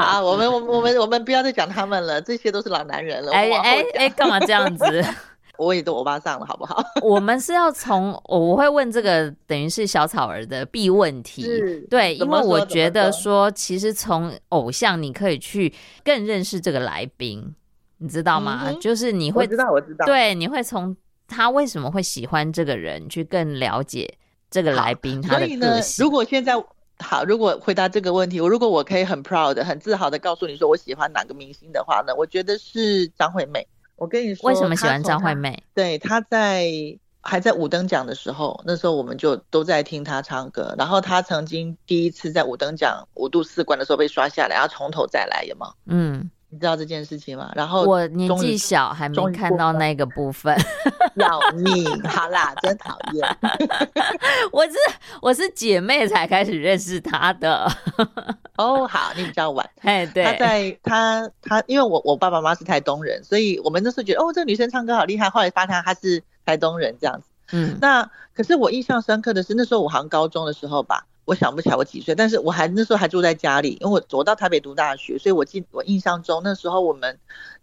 D: 好，我们我们我们我们不要再讲他们了，这些都是老男人了。
C: 哎哎哎，干嘛这样子？[LAUGHS]
D: 我也都欧巴上了，好不好？[LAUGHS]
C: 我们是要从我会问这个，等于是小草儿的必问题。对，因为我觉得说，其实从偶像你可以去更认识这个来宾，你知道吗？嗯、就是你会
D: 知道，我知道，
C: 对，你会从。他为什么会喜欢这个人？去更了解这个来宾他的个性。所以呢，
D: 如果现在好，如果回答这个问题，我如果我可以很 proud、很自豪的告诉你说我喜欢哪个明星的话呢？我觉得是张惠妹。我跟你说，
C: 为什么喜欢张惠妹？
D: 对，她在还在五等奖的时候，那时候我们就都在听她唱歌。然后她曾经第一次在五等奖五度四关的时候被刷下来，然后从头再来，有吗？嗯。你知道这件事情吗？然后
C: 我年纪小，还没看到那个部分。[LAUGHS]
D: 要命！好啦，真讨厌。[LAUGHS]
C: 我是我是姐妹才开始认识他的。[LAUGHS]
D: 哦，好，你比较晚。
C: 哎，对。
D: 他在他他，因为我我爸爸妈妈是台东人，所以我们那时候觉得哦，这个女生唱歌好厉害。后来发现她是台东人这样子。嗯。那可是我印象深刻的是，那时候我好像高中的时候吧。我想不起来我几岁，但是我还那时候还住在家里，因为我我到台北读大学，所以我记我印象中那时候我们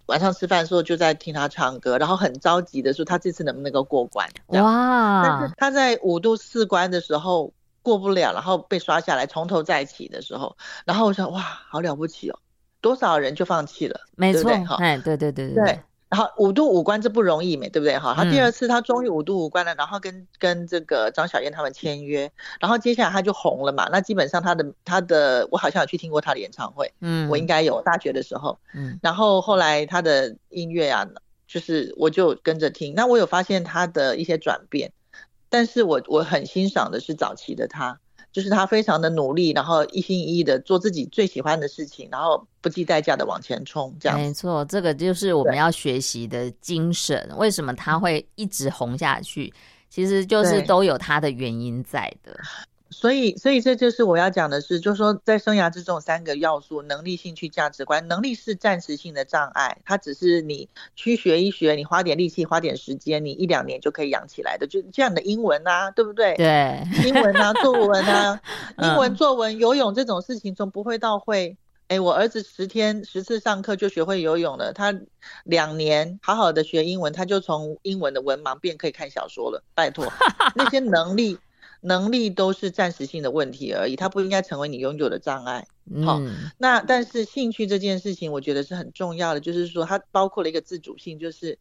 D: 晚上吃饭的时候就在听他唱歌，然后很着急的说他这次能不能够过关。哇！但是他在五度四关的时候过不了，然后被刷下来，从头再起的时候，然后我想哇，好了不起哦，多少人就放弃了，
C: 没错，哎，对对对对。对
D: 然后五度五关这不容易，没对不对哈？他第二次他终于五度五关了，嗯、然后跟跟这个张小燕他们签约，然后接下来他就红了嘛。那基本上他的他的我好像有去听过他的演唱会，嗯，我应该有大学的时候，嗯，然后后来他的音乐啊，就是我就跟着听，那我有发现他的一些转变，但是我我很欣赏的是早期的他。就是他非常的努力，然后一心一意的做自己最喜欢的事情，然后不计代价的往前冲，这样。
C: 没错，这个就是我们要学习的精神。为什么他会一直红下去？其实就是都有他的原因在的。
D: 所以，所以这就是我要讲的是，就是说，在生涯之中三个要素：能力、兴趣、价值观。能力是暂时性的障碍，它只是你去学一学，你花点力气、花点时间，你一两年就可以养起来的。就这样的英文啊，对不对？
C: 对，
D: 英文啊，作文啊，[LAUGHS] 英文作文、游泳这种事情从不会到会。哎，我儿子十天十次上课就学会游泳了，他两年好好的学英文，他就从英文的文盲变可以看小说了。拜托，[LAUGHS] 那些能力。能力都是暂时性的问题而已，它不应该成为你拥有的障碍。好，嗯，那但是兴趣这件事情，我觉得是很重要的，就是说它包括了一个自主性，就是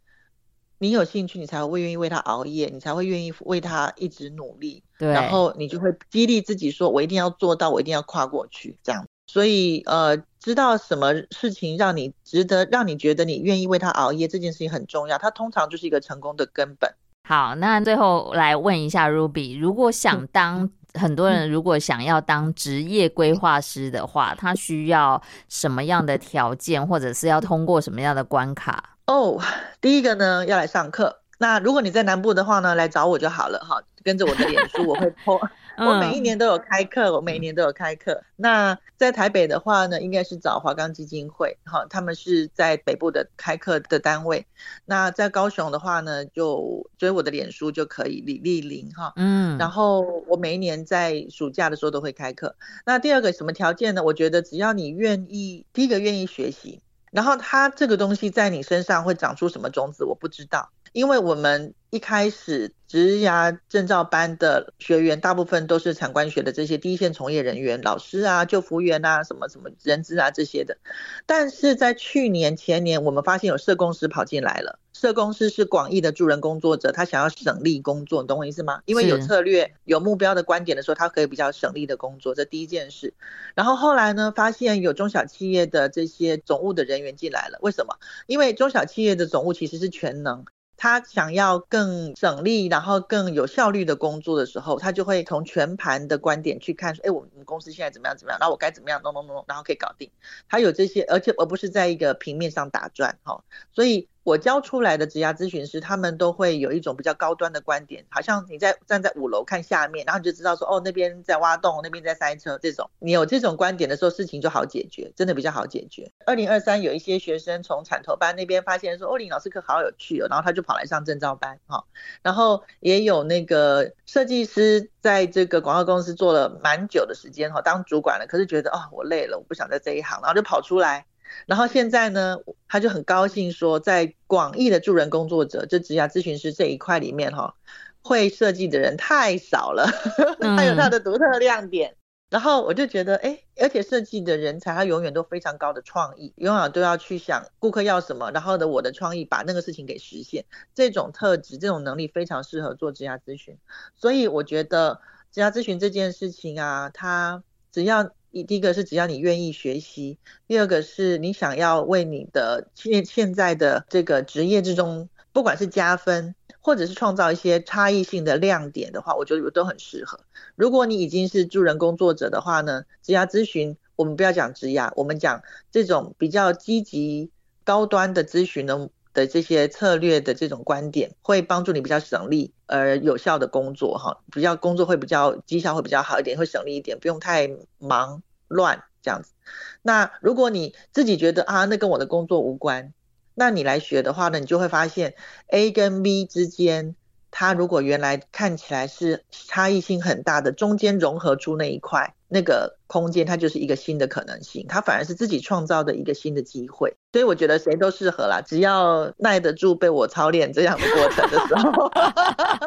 D: 你有兴趣，你才会愿意为他熬夜，你才会愿意为他一直努力。对，然后你就会激励自己说，我一定要做到，我一定要跨过去，这样。所以呃，知道什么事情让你值得，让你觉得你愿意为他熬夜，这件事情很重要，它通常就是一个成功的根本。
C: 好，那最后来问一下 Ruby，如果想当很多人如果想要当职业规划师的话，他需要什么样的条件，或者是要通过什么样的关卡？
D: 哦，第一个呢，要来上课。那如果你在南部的话呢，来找我就好了哈，跟着我的脸书，[LAUGHS] 我会 po。我每一年都有开课，我每一年都有开课。那在台北的话呢，应该是找华冈基金会，哈，他们是在北部的开课的单位。那在高雄的话呢，就追我的脸书就可以，李丽玲哈，嗯。然后我每一年在暑假的时候都会开课。那第二个什么条件呢？我觉得只要你愿意，第一个愿意学习，然后它这个东西在你身上会长出什么种子，我不知道。因为我们一开始职涯证照班的学员，大部分都是产官学的这些第一线从业人员，老师啊、就服员啊、什么什么人资啊这些的。但是在去年前年，我们发现有社工师跑进来了。社工师是广义的助人工作者，他想要省力工作，你懂我意思吗？因为有策略、有目标的观点的时候，他可以比较省力的工作，这第一件事。然后后来呢，发现有中小企业的这些总务的人员进来了，为什么？因为中小企业的总务其实是全能。他想要更省力，然后更有效率的工作的时候，他就会从全盘的观点去看，说，哎，我们公司现在怎么样怎么样，那我该怎么样弄弄弄，然后可以搞定。他有这些，而且而不是在一个平面上打转，哈，所以。我教出来的职涯咨询师，他们都会有一种比较高端的观点，好像你在站在五楼看下面，然后你就知道说，哦，那边在挖洞，那边在塞车，这种你有这种观点的时候，事情就好解决，真的比较好解决。二零二三有一些学生从产投班那边发现说，欧林老师课好有趣哦，然后他就跑来上证照班，哈，然后也有那个设计师在这个广告公司做了蛮久的时间，哈，当主管了，可是觉得哦，我累了，我不想在这一行，然后就跑出来。然后现在呢，他就很高兴说，在广义的助人工作者，就职涯咨询师这一块里面，哈，会设计的人太少了，[LAUGHS] 他有他的独特亮点。然后我就觉得，哎，而且设计的人才，他永远都非常高的创意，永远都要去想顾客要什么，然后的我的创意把那个事情给实现。这种特质，这种能力非常适合做职涯咨询。所以我觉得职涯咨询这件事情啊，他只要。第一个是只要你愿意学习，第二个是你想要为你的现现在的这个职业之中，不管是加分或者是创造一些差异性的亮点的话，我觉得都很适合。如果你已经是助人工作者的话呢，职涯咨询我们不要讲职涯，我们讲这种比较积极高端的咨询呢。的这些策略的这种观点，会帮助你比较省力而有效的工作哈，比较工作会比较绩效会比较好一点，会省力一点，不用太忙乱这样子。那如果你自己觉得啊，那跟我的工作无关，那你来学的话呢，你就会发现 A 跟 B 之间。它如果原来看起来是差异性很大的，中间融合出那一块那个空间，它就是一个新的可能性，它反而是自己创造的一个新的机会。所以我觉得谁都适合啦，只要耐得住被我操练这样的过程的时候。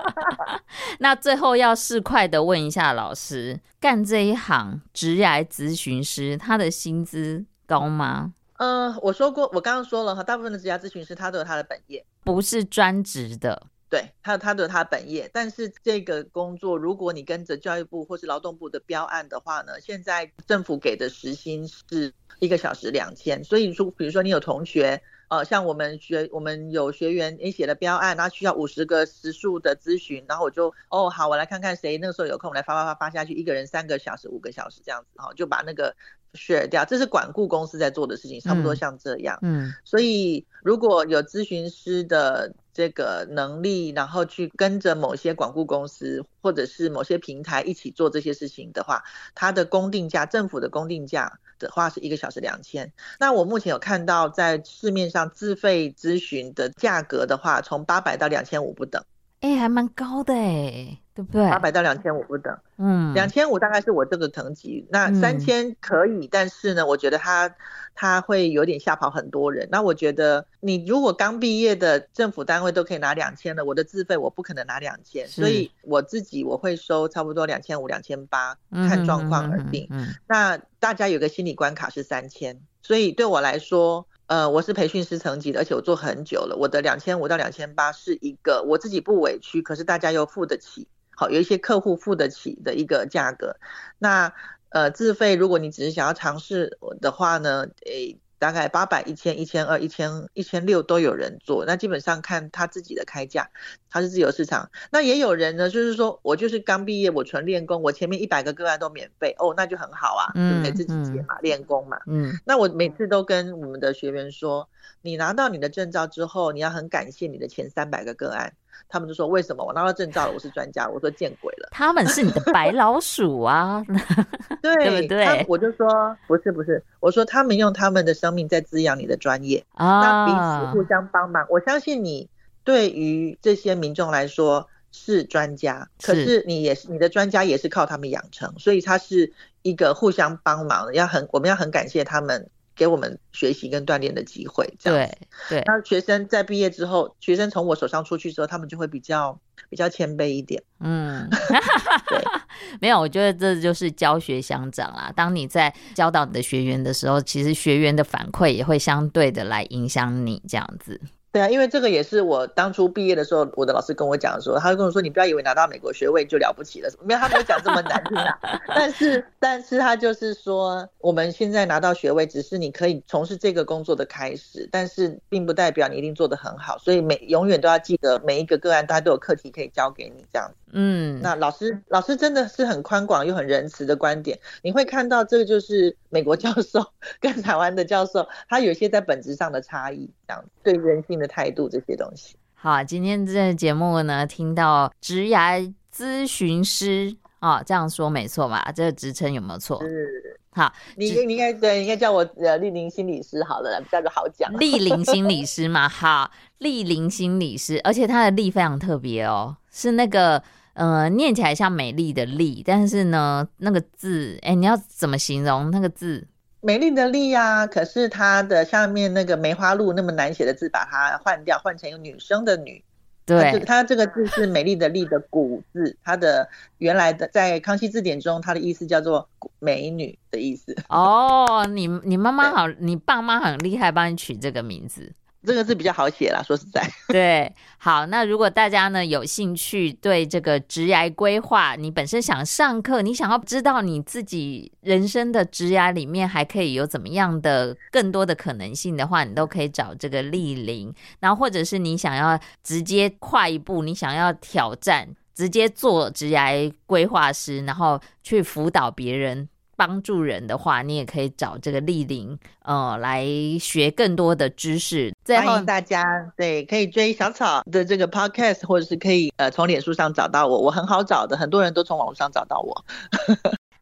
D: [LAUGHS]
C: 那最后要市侩的问一下老师，干这一行职涯咨询师，他的薪资高吗？
D: 嗯、呃，我说过，我刚刚说了哈，大部分的职涯咨询师他都有他的本业，
C: 不是专职的。
D: 对，他他的他本业，但是这个工作，如果你跟着教育部或是劳动部的标案的话呢，现在政府给的时薪是一个小时两千，所以说，比如说你有同学，呃，像我们学我们有学员你写了标案，然后需要五十个时数的咨询，然后我就哦好，我来看看谁那个时候有空，我来发发发发下去，一个人三个小时、五个小时这样子，哈，就把那个 share 掉，这是管顾公司在做的事情，差不多像这样，嗯，所以如果有咨询师的。这个能力，然后去跟着某些管顾公司或者是某些平台一起做这些事情的话，它的公定价，政府的公定价的话是一个小时两千。那我目前有看到在市面上自费咨询的价格的话，从八百到两千五不等。
C: 哎，还蛮高的哎。对不对？
D: 八百到两千五不等，嗯，两千五大概是我这个层级，那三千可以，嗯，但是呢，我觉得他他会有点吓跑很多人。那我觉得你如果刚毕业的政府单位都可以拿两千了，我的自费我不可能拿两千，所以我自己我会收差不多两千五、两千八，看状况而定。嗯，那大家有个心理关卡是三千，所以对我来说。呃，我是培训师层级的，而且我做很久了。我的两千五到两千八是一个我自己不委屈，可是大家又付得起，好，有一些客户付得起的一个价格。那呃，自费如果你只是想要尝试的话呢，诶。大概八百、一千、一千二、一千、一千六都有人做，那基本上看他自己的开价，他是自由市场。那也有人呢，就是说我就是刚毕业，我纯练功，我前面一百个个案都免费，哦，那就很好啊，对不对？自己解嘛，练功嘛。嗯。那我每次都跟我们的学员说，你拿到你的证照之后，你要很感谢你的前三百个个案。他们就说：“为什么我拿到证照了，我是专家？”我说：“见鬼了！
C: 他们是你的白老鼠啊，[LAUGHS]
D: 对，
C: 对不对？”
D: 我就说：“不是，不是。”我说：“他们用他们的生命在滋养你的专业啊，那彼此互相帮忙。我相信你对于这些民众来说是专家，可是你也是你的专家，也是靠他们养成，所以他是一个互相帮忙。要很，我们要很感谢他们。”给我们学习跟锻炼的机会，这样
C: 对对。
D: 那学生在毕业之后，学生从我手上出去之后，他们就会比较比较谦卑一点。嗯，[LAUGHS] 对，[LAUGHS]
C: 没有，我觉得这就是教学相长啦。当你在教导你的学员的时候，其实学员的反馈也会相对的来影响你这样子。
D: 对啊，因为这个也是我当初毕业的时候，我的老师跟我讲的时候，他就跟我说：“你不要以为拿到美国学位就了不起了。”没有，他没有讲这么难听啊。[LAUGHS] 但是，但是他就是说，我们现在拿到学位，只是你可以从事这个工作的开始，但是并不代表你一定做得很好。所以每永远都要记得，每一个个案他都有课题可以交给你这样子。嗯，那老师老师真的是很宽广又很仁慈的观点，你会看到这个就是美国教授跟台湾的教授，他有一些在本质上的差异，这样对人性的态度这些东西。
C: 好，今天这个节目呢，听到职涯咨询师啊、哦，这样说没错吧？这个职称有没有错？
D: 是。
C: 好，
D: 你你应该对，应该叫我呃俐霖心理师好了，比较好讲。
C: 俐霖心理师嘛，好，俐霖心理师，而且他的俐非常特别哦，是那个。呃，念起来像美丽的丽，但是呢，那个字，哎，你要怎么形容那个字？
D: 美丽的丽呀，可是它的下面那个梅花鹿那么难写的字，把它换掉，换成一个女生的女。
C: 对，
D: 它这个字是美丽的丽的古字，它的原来的在康熙字典中，它的意思叫做美女的意思。
C: 哦，你你妈妈好，你爸妈很厉害，帮你取这个名字。
D: 这个字比较好写啦，说实在。[LAUGHS]
C: 对，好，那如果大家呢有兴趣对这个职涯规划，你本身想上课，你想要知道你自己人生的职涯里面还可以有怎么样的更多的可能性的话，你都可以找这个俐霖。然后或者是你想要直接跨一步，你想要挑战，直接做职涯规划师，然后去辅导别人。帮助人的话，你也可以找这个丽玲，呃，来学更多的知识。最
D: 后，大家对可以追小草的这个 podcast，或者是可以呃从脸书上找到我，我很好找的，很多人都从网络上找到我。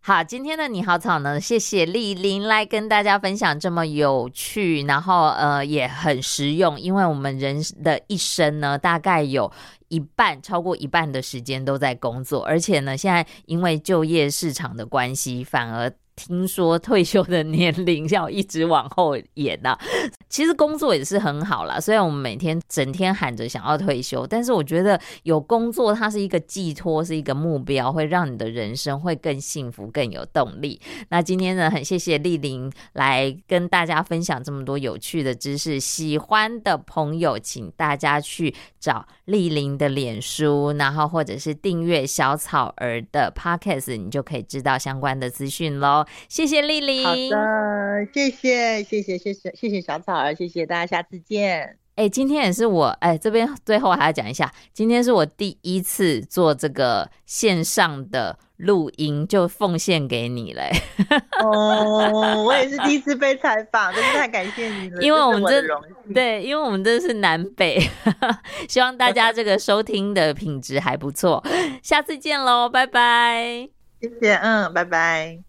C: 好，今天的你好草呢，谢谢丽玲来跟大家分享这么有趣，然后呃也很实用，因为我们人的一生呢，大概有。一半，超过一半的时间都在工作，而且呢，现在因为就业市场的关系，反而。听说退休的年龄要一直往后延呐、啊，[LAUGHS] 其实工作也是很好啦。虽然我们每天整天喊着想要退休，但是我觉得有工作它是一个寄托，是一个目标，会让你的人生会更幸福、更有动力。那今天呢，很谢谢丽玲来跟大家分享这么多有趣的知识。喜欢的朋友，请大家去找丽玲的脸书，然后或者是订阅小草儿的 Podcast，你就可以知道相关的资讯喽。谢谢丽丽，
D: 好的，谢谢，谢谢，谢谢，谢谢小草儿，谢谢大家，下次见。
C: 哎、欸，今天也是我，哎、欸，这边最后还要讲一下，今天是我第一次做这个线上的录音，就奉献给你嘞。
D: 哦，我也是第一次被采访，真是太感谢你了，[LAUGHS]
C: 因为我们这
D: 这
C: 对，因为我们这是南北，[LAUGHS] 希望大家这个收听的品质还不错。下次见喽，拜拜。
D: 谢谢，嗯，拜拜。